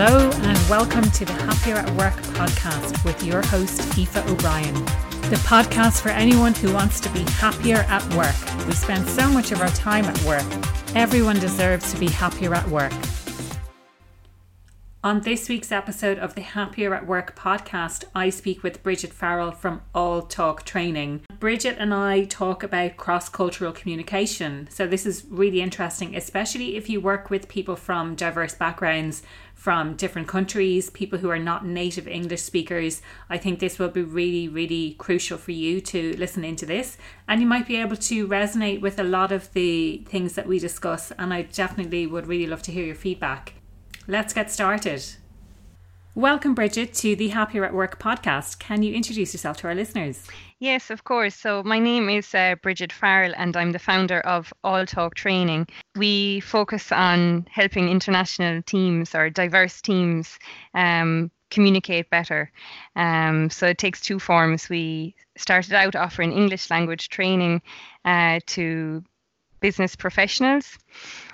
Hello, and welcome to the Happier at Work podcast with your host, Aoife O'Brien. The podcast for anyone who wants to be happier at work. We spend so much of our time at work. Everyone deserves to be happier at work. On this week's episode of the Happier at Work podcast, I speak with Brigid Farrell from All Talk Training. Brigid and I talk about cross cultural communication. So, this is really interesting, especially if you work with people from diverse backgrounds, from different countries, people who are not native English speakers. I think this will be really, really crucial for you to listen into this. And you might be able to resonate with a lot of the things that we discuss. And I definitely would really love to hear your feedback. Let's get started. Welcome, Brigid, to the Happier at Work podcast. Can you introduce yourself to our listeners? Yes, of course. So, my name is uh, Brigid Farrell, and I'm the founder of All Talk Training. We focus on helping international teams or diverse teams um, communicate better. Um, so, it takes two forms. We started out offering English language training uh, to business professionals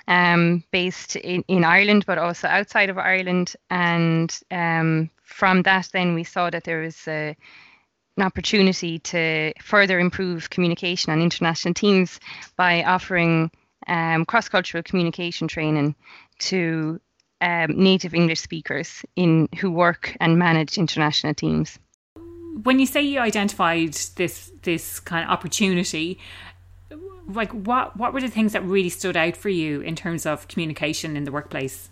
um, based in, in Ireland, but also outside of Ireland. And um, from that, then we saw that there was a, an opportunity to further improve communication on international teams by offering um, cross cultural communication training to um, native English speakers in who work and manage international teams. When you say you identified this this kind of opportunity, like what what were the things that really stood out for you in terms of communication in the workplace?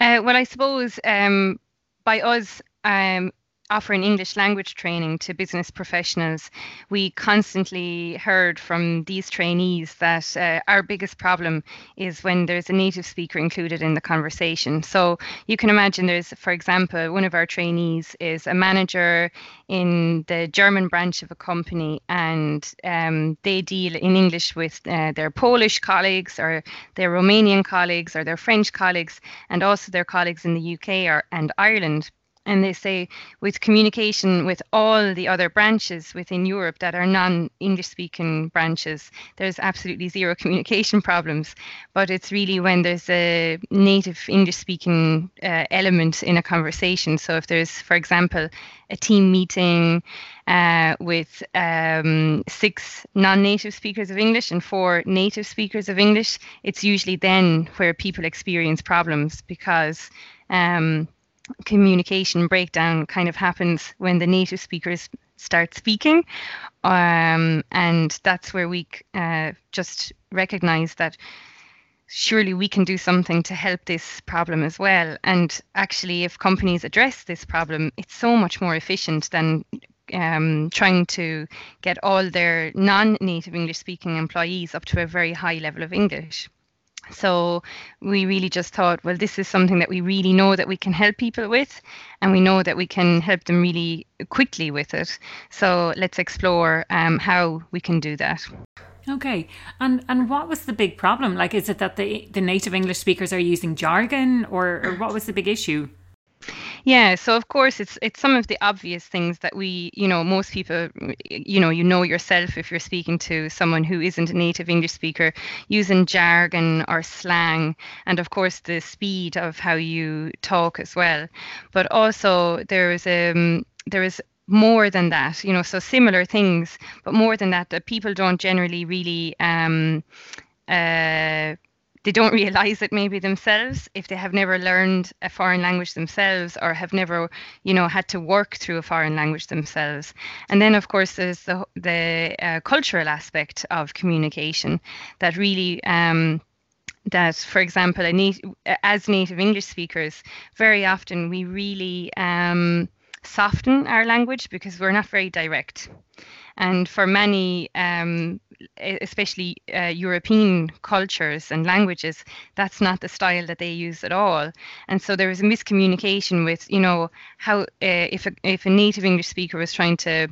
Uh, well, I suppose um, by us um, offering English language training to business professionals, we constantly heard from these trainees that uh, our biggest problem is when there's a native speaker included in the conversation. So you can imagine there's, for example, one of our trainees is a manager in the German branch of a company and um, they deal in English with uh, their Polish colleagues or their Romanian colleagues or their French colleagues and also their colleagues in the UK or, and Ireland and they say with communication with all the other branches within Europe that are non-English speaking branches, there's absolutely zero communication problems. But it's really when there's a native English speaking uh, element in a conversation. So if there's, for example, a team meeting uh, with um, six non-native speakers of English and four native speakers of English, it's usually then where people experience problems because um, communication breakdown kind of happens when the native speakers start speaking. Um, and that's where we uh, just recognize that surely we can do something to help this problem as well. And actually, if companies address this problem, it's so much more efficient than um, trying to get all their non native English speaking employees up to a very high level of English. So we really just thought, well, this is something that we really know that we can help people with, and we know that we can help them really quickly with it. So let's explore um, how we can do that. Okay, and and what was the big problem? Like, is it that the the native English speakers are using jargon, or, or what was the big issue? Yeah, so of course it's it's some of the obvious things that we, you know, most people, you know, you know yourself if you're speaking to someone who isn't a native English speaker, using jargon or slang, and of course the speed of how you talk as well. But also there is um there is more than that, you know, so similar things, but more than that, that people don't generally really um uh they don't realize it maybe themselves if they have never learned a foreign language themselves or have never you know had to work through a foreign language themselves and then of course there's the the uh, cultural aspect of communication that really um, that, for example, nat- as native English speakers, very often we really um, soften our language because we're not very direct. And for many um, especially uh, European cultures and languages, that's not the style that they use at all. And so there was a miscommunication with, you know, how uh, if a, if a native English speaker was trying to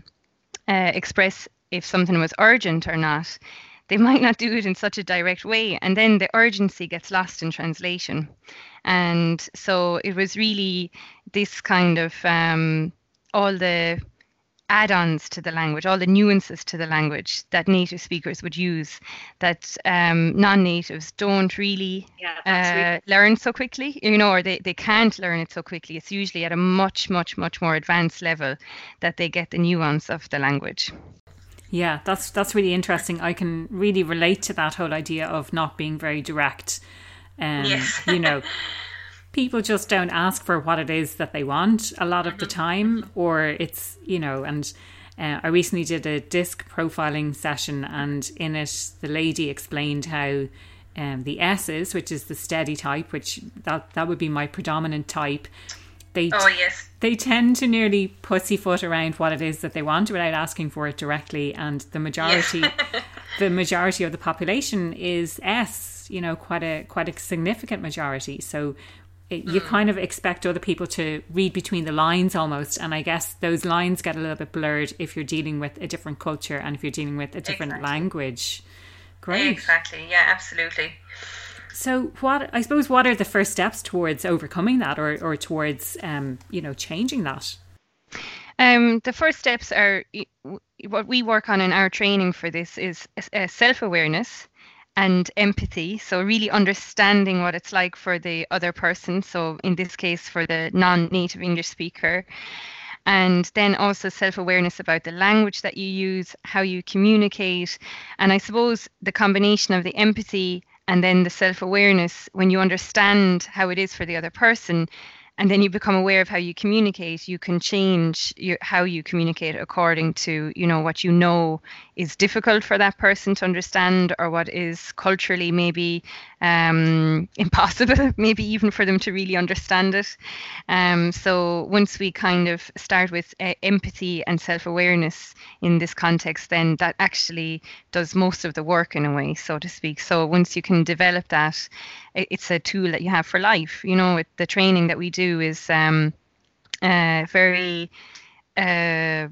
uh, express if something was urgent or not, they might not do it in such a direct way, and then the urgency gets lost in translation. And so it was really this kind of um, all the add-ons to the language, all the nuances to the language that native speakers would use that um, non-natives don't really, yeah, uh, learn so quickly, you know, or they, they can't learn it so quickly. It's usually at a much, much, much more advanced level that they get the nuance of the language. Yeah, that's that's really interesting. I can really relate to that whole idea of not being very direct. Um, yes. you know, people just don't ask for what it is that they want a lot of the mm-hmm. time, or it's, you know, and uh, I recently did a disc profiling session, and in it, the lady explained how um, the S's, which is the steady type, which that, that would be my predominant type, they oh yes they tend to nearly pussyfoot around what it is that they want without asking for it directly and the majority yeah. the majority of the population is s you know quite a quite a significant majority so it, you mm. kind of expect other people to read between the lines almost and i guess those lines get a little bit blurred if you're dealing with a different culture and if you're dealing with a different exactly. language great exactly yeah absolutely so what I suppose what are the first steps towards overcoming that or, or towards um, you know changing that? Um, the first steps are what we work on in our training for this is uh, self awareness and empathy. So, really understanding what it's like for the other person. So, in this case, for the non native English speaker. And then also self awareness about the language that you use, how you communicate. And I suppose the combination of the empathy and then the self awareness when you understand how it is for the other person and then you become aware of how you communicate. You can change your, how you communicate according to you know what you know is difficult for that person to understand or what is culturally maybe um, impossible maybe even for them to really understand it um, so once we kind of start with uh, empathy and self-awareness in this context then that actually does most of the work in a way so to speak so once you can develop that it's a tool that you have for life. You know, the training that we do is um, uh, very. Uh,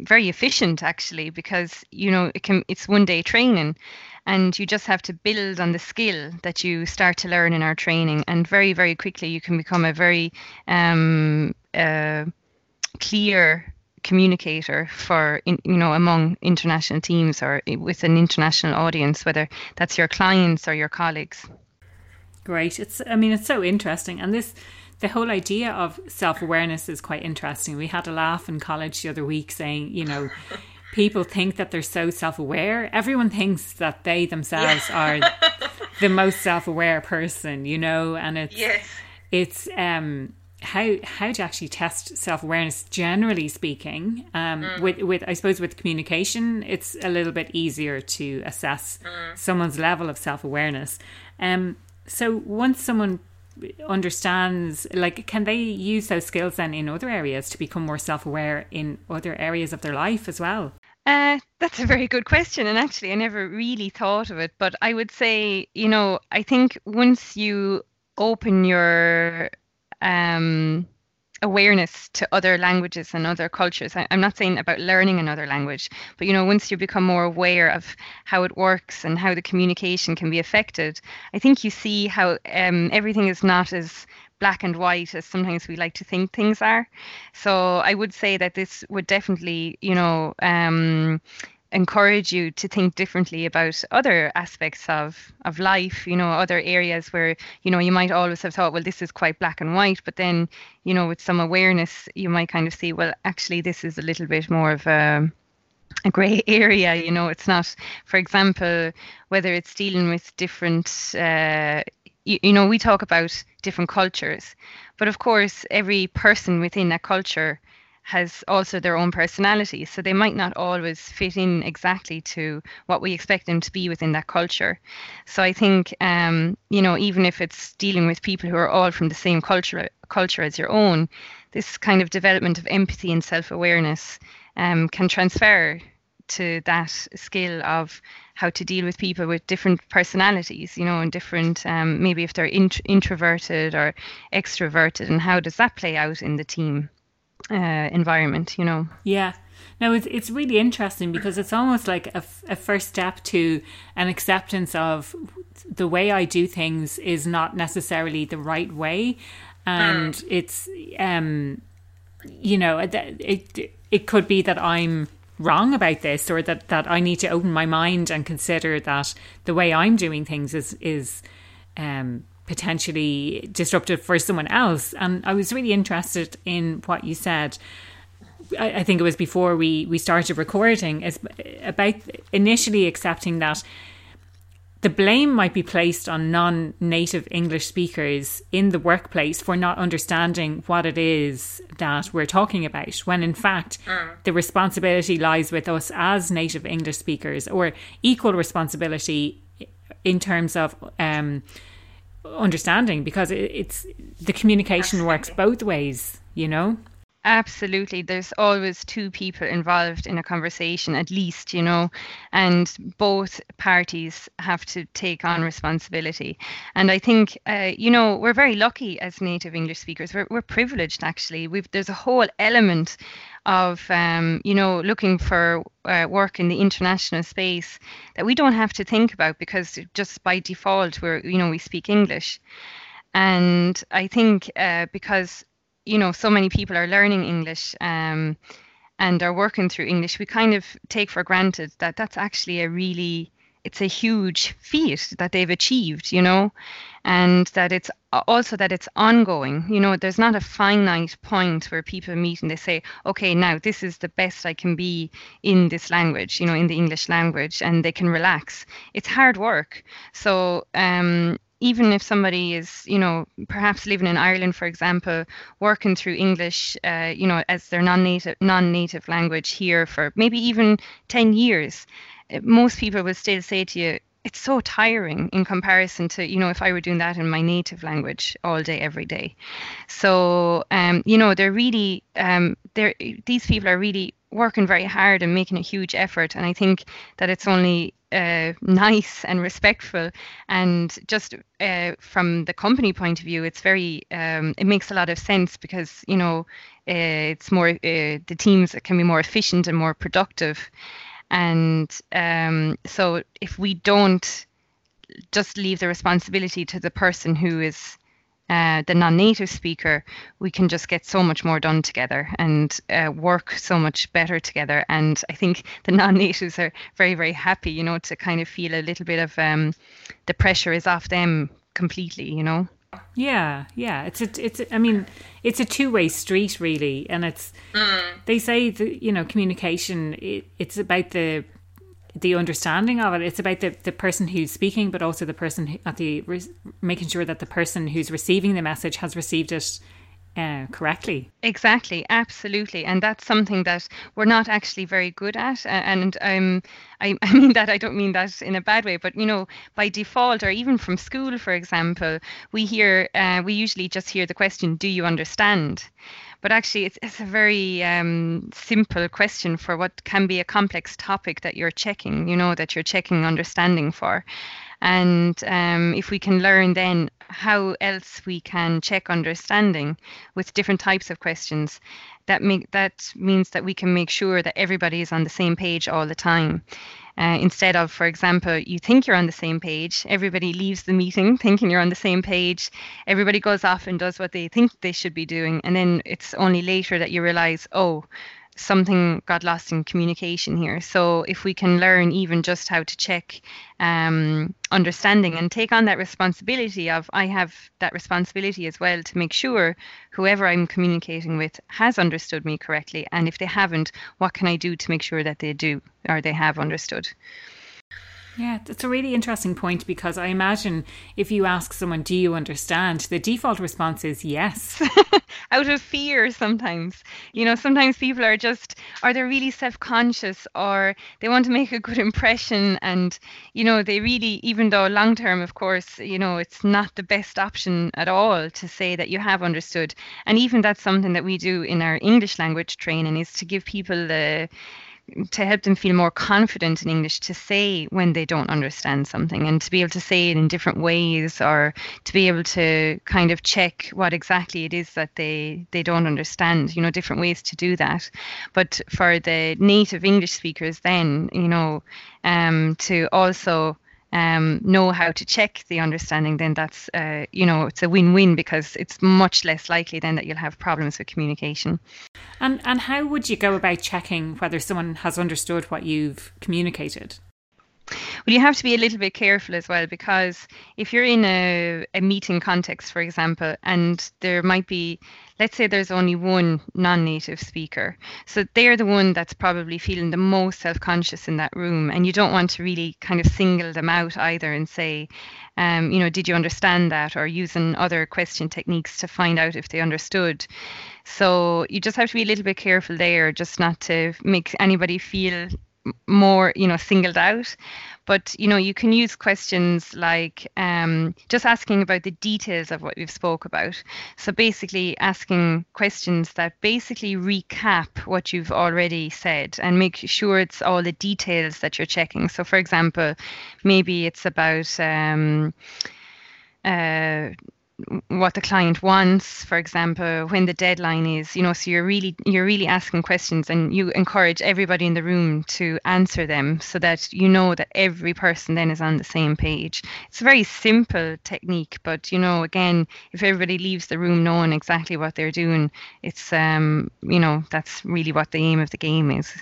very efficient actually because you know it can it's one day training and you just have to build on the skill that you start to learn in our training and very very quickly you can become a very um, uh, clear communicator for in, you know among international teams or with an international audience whether that's your clients or your colleagues Great. It's I mean it's so interesting and this the whole idea of self-awareness is quite interesting. We had a laugh in college the other week saying, you know, people think that they're so self-aware. Everyone thinks that they themselves yeah. are the most self-aware person, you know, and it's yes. it's um how how to actually test self awareness, generally speaking, um, mm. with with I suppose with communication, it's a little bit easier to assess mm. someone's level of self awareness. Um, so once someone understands like can they use those skills then in other areas to become more self-aware in other areas of their life as well? Uh, that's a very good question and actually i never really thought of it but i would say you know i think once you open your um awareness to other languages and other cultures. I, am not saying about learning another language, but you know, once you become more aware of how it works and how the communication can be affected, I think you see how um, everything is not as black and white as sometimes we like to think things are. So I would say that this would definitely, you know, um, encourage you to think differently about other aspects of of life you know other areas where you know you might always have thought well this is quite black and white but then you know with some awareness you might kind of see well actually this is a little bit more of a a grey area you know it's not for example whether it's dealing with different uh, you, you know we talk about different cultures but of course every person within that culture has also their own personality. So they might not always fit in exactly to what we expect them to be within that culture. So I think, um, you know, even if it's dealing with people who are all from the same culture culture as your own, this kind of development of empathy and self awareness um, can transfer to that skill of how to deal with people with different personalities, you know, and different, um, maybe if they're int- introverted or extroverted, and how does that play out in the team? Uh, environment, you know. Yeah. No, it's it's really interesting because it's almost like a, a first step to an acceptance of the way I do things is not necessarily the right way, and mm. it's um, you know, it, it it could be that I'm wrong about this or that, that I need to open my mind and consider that the way I'm doing things is is um, potentially disruptive for someone else. And I was really interested in what you said. I, I think it was before we, we started recording, is about initially accepting that the blame might be placed on non native English speakers in the workplace for not understanding what it is that we're talking about, when in fact mm. the responsibility lies with us as native English speakers, or equal responsibility in terms of um, understanding, because it's the communication Absolutely. works both ways, you know? Absolutely. There's always two people involved in a conversation, at least, you know, and both parties have to take on responsibility. And I think, uh, you know, we're very lucky as native English speakers. We're, we're privileged, actually. We've, there's a whole element of, um, you know, looking for uh, work in the international space that we don't have to think about because just by default, we're, you know, we speak English. And I think uh, because you know so many people are learning english um, and are working through english we kind of take for granted that that's actually a really it's a huge feat that they've achieved you know and that it's also that it's ongoing. You know there's not a finite point where people meet and they say okay now this is the best i can be in this language you know in the english language and they can relax. It's hard work. So um even if somebody is, you know, perhaps living in Ireland, for example, working through English, uh, you know, as their non-native non-native language here for maybe even ten years, uh, most people will still say to you, it's so tiring in comparison to you know if i were doing that in my native language all day every day so um, you know they're really um, they're these people are really working very hard and making a huge effort and i think that it's only uh, nice and respectful. And just uh, from the company point of view, it's very um, it makes a lot of sense because you know uh, it's more uh, the teams can be more efficient and more productive. And um, so if we don't just leave the responsibility to the person who is uh, the non-native speaker, we can just get so much more done together and uh, work so much better together. And I think the non-natives are very, very happy, you know, to kind of feel a little bit of um, the pressure is off them completely, you know. Yeah, yeah. It's a, it's. A, I mean, it's a two-way street, really, and it's. Mm. They say that you know, communication. It, it's about the the understanding of it. It's about the, the person who's speaking, but also the person who, at the making sure that the person who's receiving the message has received it uh, correctly. Exactly, absolutely, and that's something that we're not actually very good at. And um, I, I mean that I don't mean that in a bad way, but you know, by default, or even from school, for example, we hear uh, we usually just hear the question, "Do you understand?" But actually, it's, it's a very um, simple question for what can be a complex topic that you're checking, you know, that you're checking understanding for. And um, if we can learn then how else we can check understanding with different types of questions, that make that means that we can make sure that everybody is on the same page all the time. Uh, instead of, for example, you think you're on the same page, everybody leaves the meeting thinking you're on the same page, everybody goes off and does what they think they should be doing, and then it's only later that you realize, oh, something got lost in communication here. So if we can learn even just how to check um, understanding and take on that responsibility of I have that responsibility as well to make sure whoever I'm communicating with has understood me correctly. And if they haven't, what can I do to make sure that they do or they have understood? Yeah, that's a really interesting point because I imagine if you ask someone, Do you understand? the default response is yes. Out of fear, sometimes. You know, sometimes people are just, are they really self conscious or they want to make a good impression? And, you know, they really, even though long term, of course, you know, it's not the best option at all to say that you have understood. And even that's something that we do in our English language training is to give people the, to help them feel more confident in English to say when they don't understand something and to be able to say it in different ways or to be able to kind of check what exactly it is that they they don't understand you know different ways to do that. But for the native English speakers then you know um, to also um, know how to check the understanding, then that's uh, you know it's a win-win because it's much less likely then that you'll have problems with communication. And and how would you go about checking whether someone has understood what you've communicated? Well, you have to be a little bit careful as well because if you're in a, a meeting context, for example, and there might be, let's say there's only one non native speaker. So they're the one that's probably feeling the most self conscious in that room. And you don't want to really kind of single them out either and say, um, you know, did you understand that? Or using other question techniques to find out if they understood. So you just have to be a little bit careful there, just not to make anybody feel more you know singled out. But you know you can use questions like um, just asking about the details of what we've spoke about. So basically asking questions that basically recap what you've already said and make sure it's all the details that you're checking. So for example maybe it's about um, uh, what the client wants for example when the deadline is you know so you're really you're really asking questions and you encourage everybody in the room to answer them so that you know that every person then is on the same page. It's a very simple technique but you know again if everybody leaves the room knowing exactly what they're doing it's um you know that's really what the aim of the game is.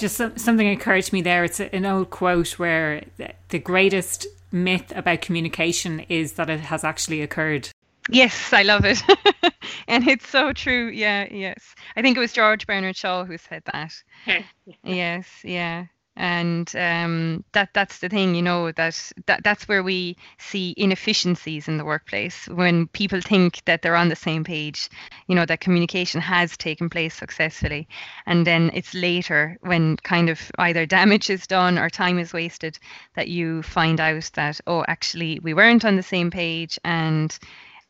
Just something encouraged me there it's an old quote where the greatest myth about communication is that it has actually occurred. Yes, I love it. and it's so true. Yeah, yes. I think it was George Bernard Shaw who said that. yes, yeah and um, that that's the thing you know that, that that's where we see inefficiencies in the workplace. When people think that they're on the same page you know that communication has taken place successfully. And then it's later when kind of either damage is done or time is wasted that you find out that oh actually we weren't on the same page. And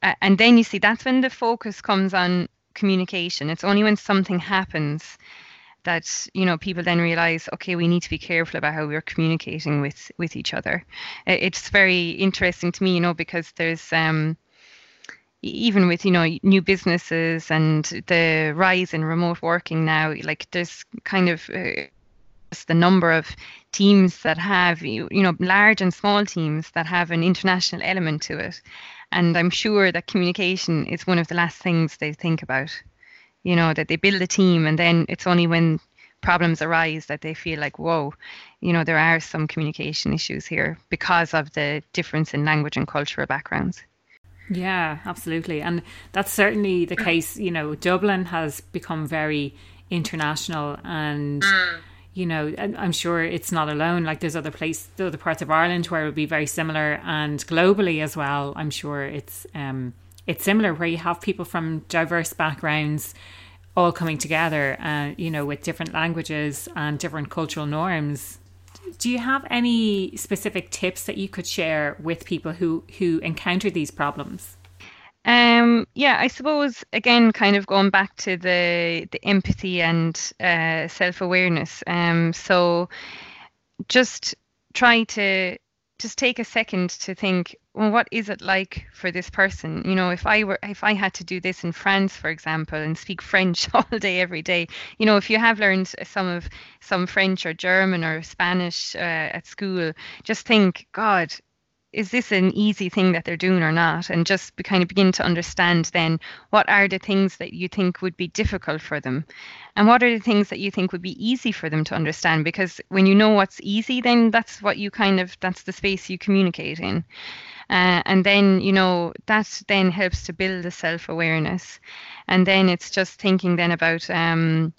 uh, and then you see that's when the focus comes on communication. It's only when something happens that you know people then realize okay we need to be careful about how we're communicating with with each other. It's very interesting to me you know because there's um even with you know new businesses and the rise in remote working now like there's kind of uh, the number of teams that have you know large and small teams that have an international element to it. And i'm sure that communication is one of the last things they think about you know that they build a team and then it's only when problems arise that they feel like whoa you know there are some communication issues here because of the difference in language and cultural backgrounds. Yeah absolutely. And that's certainly the case you know dublin has become very international and mm. you know i'm sure it's not alone. Like there's other places other parts of ireland where it would be very similar and globally as well i'm sure it's um it's similar where you have people from diverse backgrounds all coming together, uh, you know, with different languages and different cultural norms. Do you have any specific tips that you could share with people who who encounter these problems? Um, yeah, I suppose again, kind of going back to the the empathy and uh, self awareness. Um, so just try to just take a second to think well what is it like for this person? You know if i were if i had to do this in france for example and speak french all day every day you know if you have learned some of some french or german or spanish uh, at school just think god is this an easy thing that they're doing or not? And just kind of begin to understand then what are the things that you think would be difficult for them? And what are the things that you think would be easy for them to understand? Because when you know what's easy then that's what you kind of that's the space you communicate in uh, and then you know that then helps to build a self-awareness. And then it's just thinking then about um,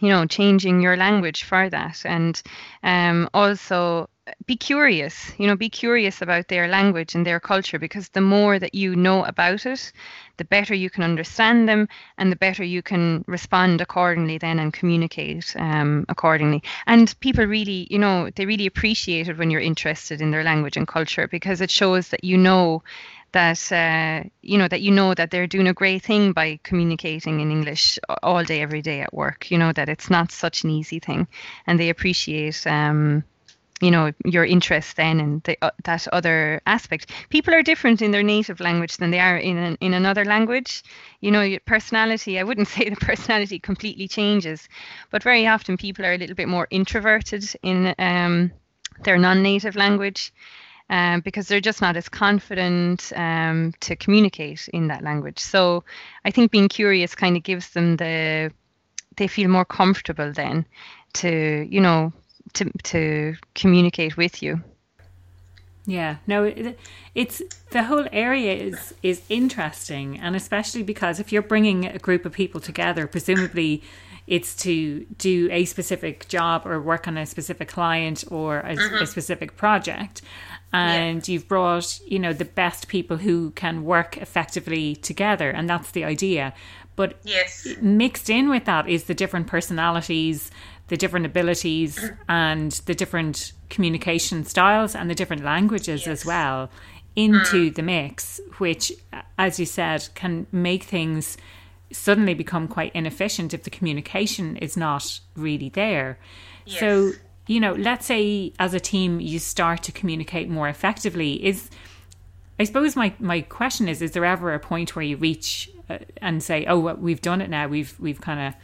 you know changing your language for that. And um, also be curious you know be curious about their language and their culture because the more that you know about it the better you can understand them and the better you can respond accordingly then and communicate um, accordingly. And people really you know they really appreciate it when you're interested in their language and culture because it shows that you know that uh, you know that you know that they're doing a great thing by communicating in English all day, every day at work. You know that it's not such an easy thing, and they appreciate um, you know your interest then in the, uh, that other aspect. People are different in their native language than they are in an, in another language. You know your personality i wouldn't say the personality completely changes but very often people are a little bit more introverted in um, their non-native language um, because they're just not as confident um, to communicate in that language. So I think being curious kind of gives them the they feel more comfortable then to you know to to communicate with you. Yeah, no, it, it's the whole area is is interesting, and especially because if you're bringing a group of people together, presumably it's to do a specific job or work on a specific client or a, mm-hmm. a specific project, and yeah. you've brought you know the best people who can work effectively together, and that's the idea. But yes. mixed in with that is the different personalities the different abilities and the different communication styles and the different languages yes. as well into mm. the mix, which, as you said, can make things suddenly become quite inefficient if the communication is not really there. Yes. So, you know, let's say as a team you start to communicate more effectively. Is I suppose my, my question is: Is there ever a point where you reach uh, and say, "Oh, well, we've done it now. We've we've kind of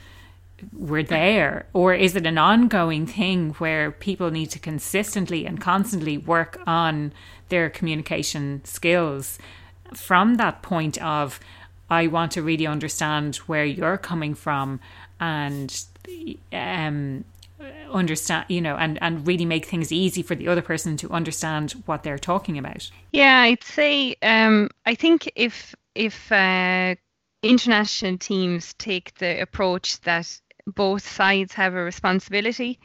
we're there or is it an ongoing thing where people need to consistently and constantly work on their communication skills from that point of i want to really understand where you're coming from and um understand you know and and really make things easy for the other person to understand what they're talking about yeah i'd say um i think if if uh international teams take the approach that both sides have a responsibility.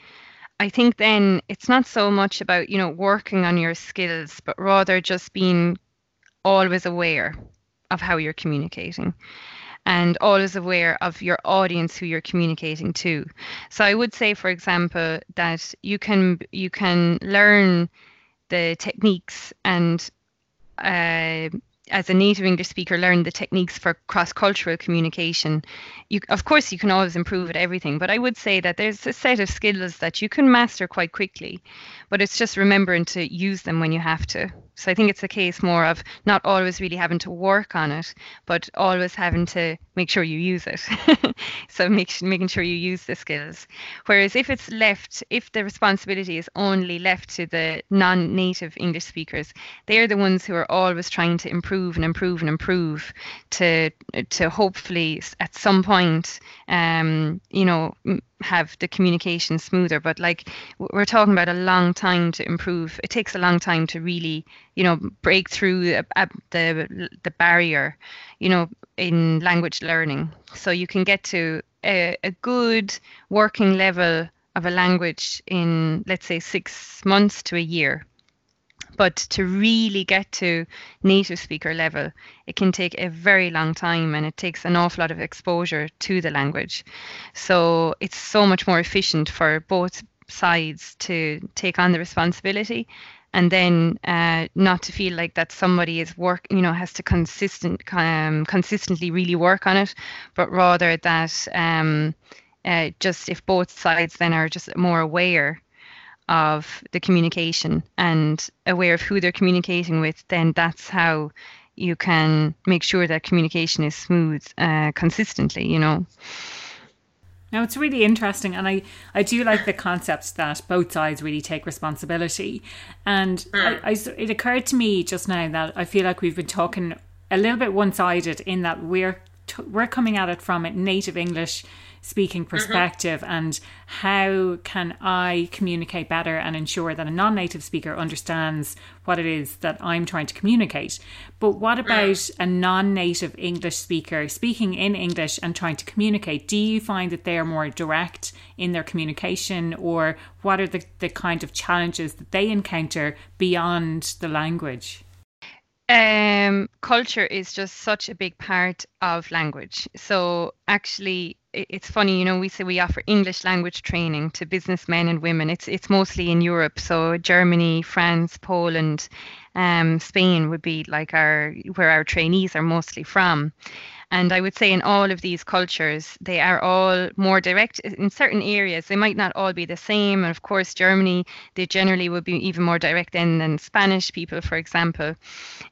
I think then it's not so much about, you know, working on your skills, but rather just being always aware of how you're communicating and always aware of your audience who you're communicating to. So I would say, for example, that you can you can learn the techniques and uh, as a native English speaker, learn the techniques for cross-cultural communication. You, of course, you can always improve at everything, but I would say that there's a set of skills that you can master quite quickly, but it's just remembering to use them when you have to. So I think it's a case more of not always really having to work on it, but always having to make sure you use it. so make, making sure you use the skills. Whereas if it's left, if the responsibility is only left to the non-native English speakers, they're the ones who are always trying to improve and improve and improve to to hopefully at some point, um, you know, have the communication smoother but like we're talking about a long time to improve. It takes a long time to really you know break through the the, the barrier you know in language learning. So you can get to a, a good working level of a language in let's say 6 months to a year but to really get to native speaker level, it can take a very long time and it takes an awful lot of exposure to the language. So it's so much more efficient for both sides to take on the responsibility and then uh, not to feel like that somebody is work you know has to consistent um, consistently really work on it but rather that um, uh, just if both sides then are just more aware of the communication and aware of who they're communicating with, then that's how you can make sure that communication is smooth uh, consistently, you know. Now it's really interesting, and I, I do like the concept that both sides really take responsibility. And I, I, it occurred to me just now that I feel like we've been talking a little bit one sided in that we're t- we're coming at it from a native English speaking mm-hmm. perspective mm-hmm. and how can I communicate better and ensure that a non-native speaker understands what it is that I'm trying to communicate. But what mm. about mm. a non-native English speaker speaking in English and trying to communicate? Do you find that they are more direct in their communication or what are the, the kind of challenges that they encounter beyond the language? Um, culture is just such a big part of language. So actually, it's funny, you know, we say we offer English language training to businessmen and women. It's it's mostly in Europe, so Germany, France, Poland, um, Spain would be like our where our trainees are mostly from. And I would say in all of these cultures, they are all more direct in certain areas. They might not all be the same. And of course, Germany, they generally would be even more direct than, than Spanish people, for example.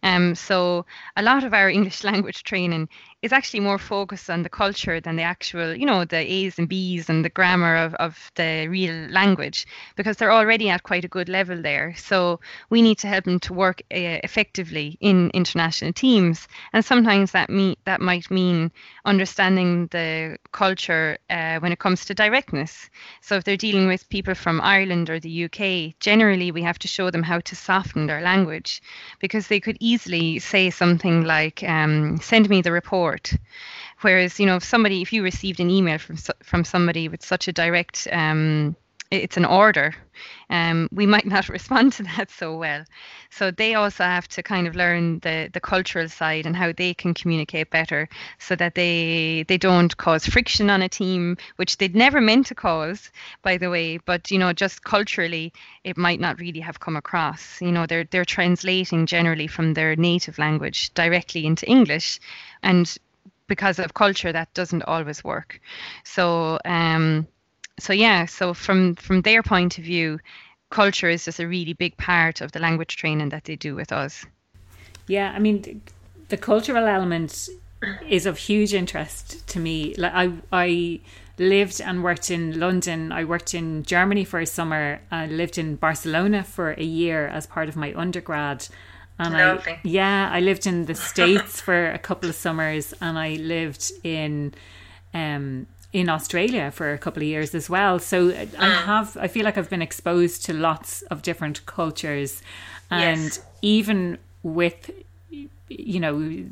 Um, so a lot of our English language training is actually more focused on the culture than the actual, you know, the A's and B's and the grammar of, of the real language because they're already at quite a good level there. So we need to help them to work uh, effectively in international teams. And sometimes that mean, that might mean understanding the culture uh, when it comes to directness. So if they're dealing with people from Ireland or the UK, generally we have to show them how to soften their language because they could easily say something like, um, send me the report support. Whereas, you know, if somebody, if you received an email from from somebody with such a direct, um, it's an order, um, we might not respond to that so well. So they also have to kind of learn the the cultural side and how they can communicate better, so that they they don't cause friction on a team, which they'd never meant to cause, by the way. But you know, just culturally, it might not really have come across. You know, they're they're translating generally from their native language directly into English, and because of culture that doesn't always work so um so yeah so from from their point of view culture is just a really big part of the language training that they do with us. Yeah i mean the cultural element is of huge interest to me. Like i i lived and worked in london. I worked in germany for a summer. I lived in barcelona for a year as part of my undergrad. And Lovely. I, yeah, I lived in the States for a couple of summers and I lived in um in Australia for a couple of years as well. So I mm. have I feel like I've been exposed to lots of different cultures and yes. even with you know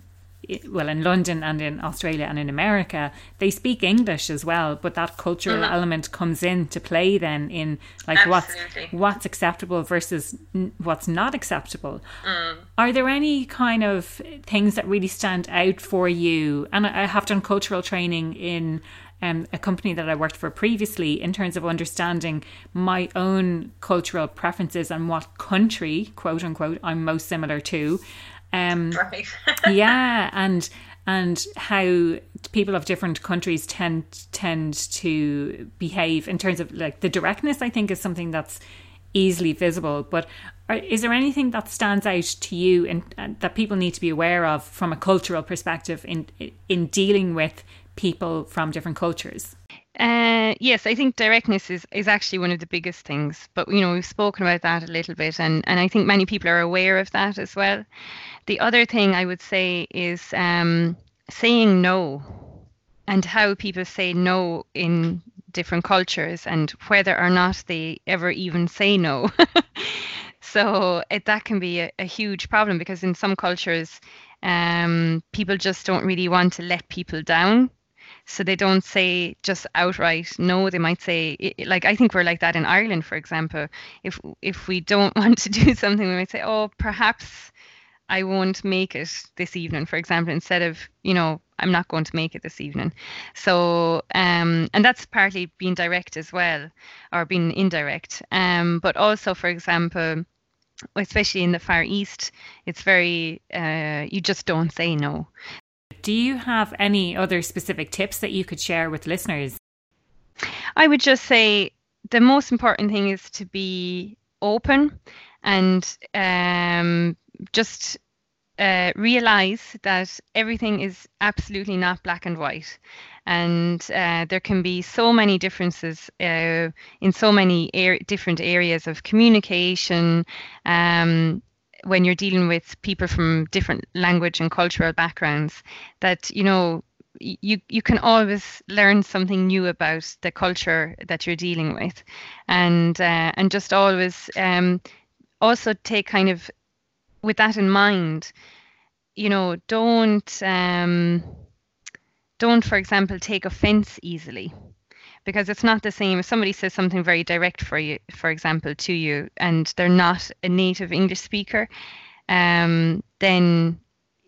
well in London and in Australia and in America they speak English as well but that cultural mm-hmm. element comes in to play then in like Absolutely. what's what's acceptable versus what's not acceptable mm. are there any kind of things that really stand out for you and I have done cultural training in um, a company that I worked for previously in terms of understanding my own cultural preferences and what country, quote unquote, I'm most similar to. Um, right. yeah, and and how people of different countries tend tend to behave in terms of like the directness. I think is something that's easily visible. But are, is there anything that stands out to you and uh, that people need to be aware of from a cultural perspective in in dealing with people from different cultures? Uh, yes, I think directness is, is actually one of the biggest things. But you know, we've spoken about that a little bit, and, and I think many people are aware of that as well. The other thing I would say is um, saying no and how people say no in different cultures and whether or not they ever even say no. so it, that can be a, a, huge problem because in some cultures, um, people just don't really want to let people down so they don't say just outright no they might say like i think we're like that in ireland for example. If if we don't want to do something we might say oh perhaps i won't make it this evening for example instead of you know i'm not going to make it this evening. So um and that's partly being direct as well or being indirect. Um but also for example especially in the far east it's very uh, you just don't say no do you have any other specific tips that you could share with listeners? I would just say the most important thing is to be open and um, just uh, realize that everything is absolutely not black and white. And uh, there can be so many differences uh, in so many er- different areas of communication, um, when you're dealing with people from different language and cultural backgrounds that you know you you can always learn something new about the culture that you're dealing with. And uh, and just always um, also take kind of with that in mind you know don't um, don't for example take offense easily because it's not the same. If somebody says something very direct for you for example to you and they're not a native english speaker um, then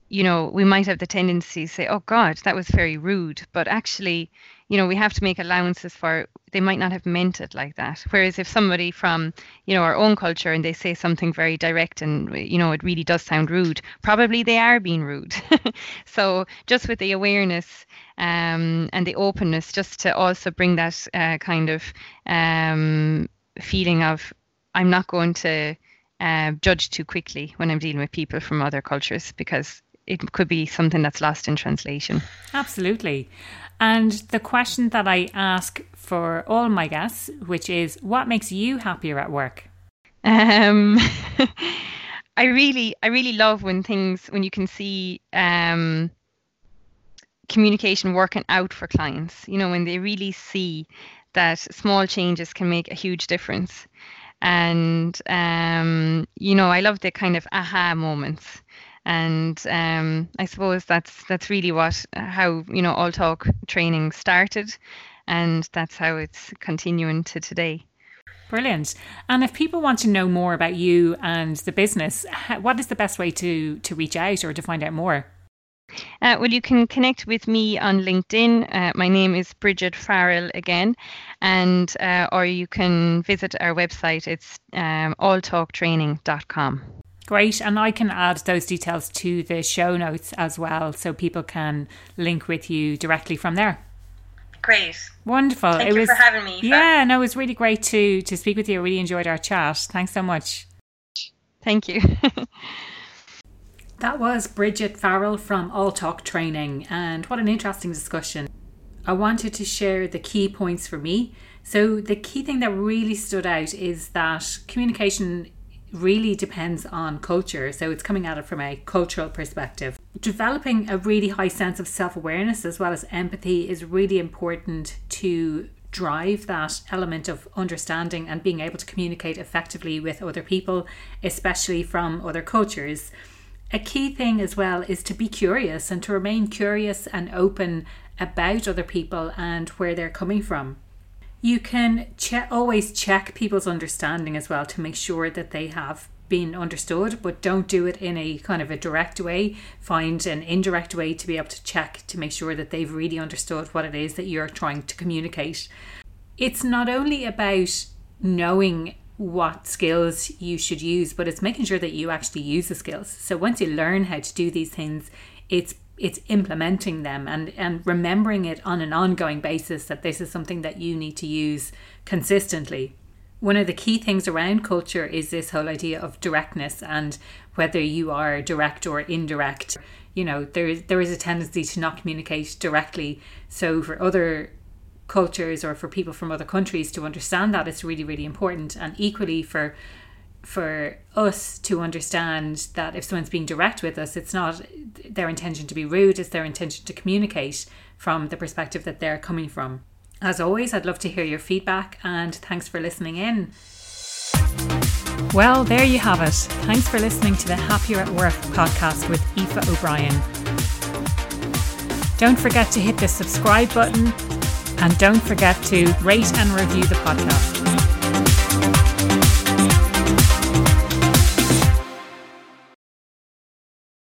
you know we might have the tendency to say oh god that was very rude. But actually you know we have to make allowances for they might not have meant it like that. Whereas if somebody from you know our own culture and they say something very direct and you know it really does sound rude probably they are being rude. So just with the awareness um, and the openness just to also bring that uh, kind of um, feeling of i'm not going to uh, judge too quickly when i'm dealing with people from other cultures because it could be something that's lost in translation. Absolutely. And the question that I ask for all my guests, which is what makes you happier at work? Um, I really, I really love when things, when you can see um, communication working out for clients, you know, when they really see that small changes can make a huge difference. And, um, you know, I love the kind of aha moments and um, I suppose that's that's really what how you know all talk training started, and that's how it's continuing to today. Brilliant. And if people want to know more about you and the business, what is the best way to to reach out or to find out more? Uh, well, you can connect with me on LinkedIn. Uh, my name is Brigid Farrell again, and uh, or you can visit our website. It's um, alltalktraining.com. Great. And I can add those details to the show notes as well so people can link with you directly from there. Great. Wonderful. Thank it you was, for having me. Yeah, no, it was really great to to speak with you. I really enjoyed our chat. Thanks so much. Thank you. that was Brigid Farrell from All Talk Training, and what an interesting discussion. I wanted to share the key points for me. So, the key thing that really stood out is that communication really depends on culture. So it's coming at it from a cultural perspective. Developing a really high sense of self awareness as well as empathy is really important to drive that element of understanding and being able to communicate effectively with other people, especially from other cultures. A key thing as well is to be curious and to remain curious and open about other people and where they're coming from. You can che- always check people's understanding as well to make sure that they have been understood, but don't do it in a kind of a direct way. Find an indirect way to be able to check to make sure that they've really understood what it is that you're trying to communicate. It's not only about knowing what skills you should use, but it's making sure that you actually use the skills. So once you learn how to do these things, it's it's implementing them and and remembering it on an ongoing basis that this is something that you need to use consistently. One of the key things around culture is this whole idea of directness and whether you are direct or indirect. You know there is there is a tendency to not communicate directly. So for other cultures or for people from other countries to understand that it's really really important. And equally for for us to understand that if someone's being direct with us, it's not their intention to be rude, it's their intention to communicate from the perspective that they're coming from. As always, I'd love to hear your feedback and thanks for listening in. Well, there you have it. Thanks for listening to the Happier at Work podcast with Aoife O'Brien. Don't forget to hit the subscribe button and don't forget to rate and review the podcast.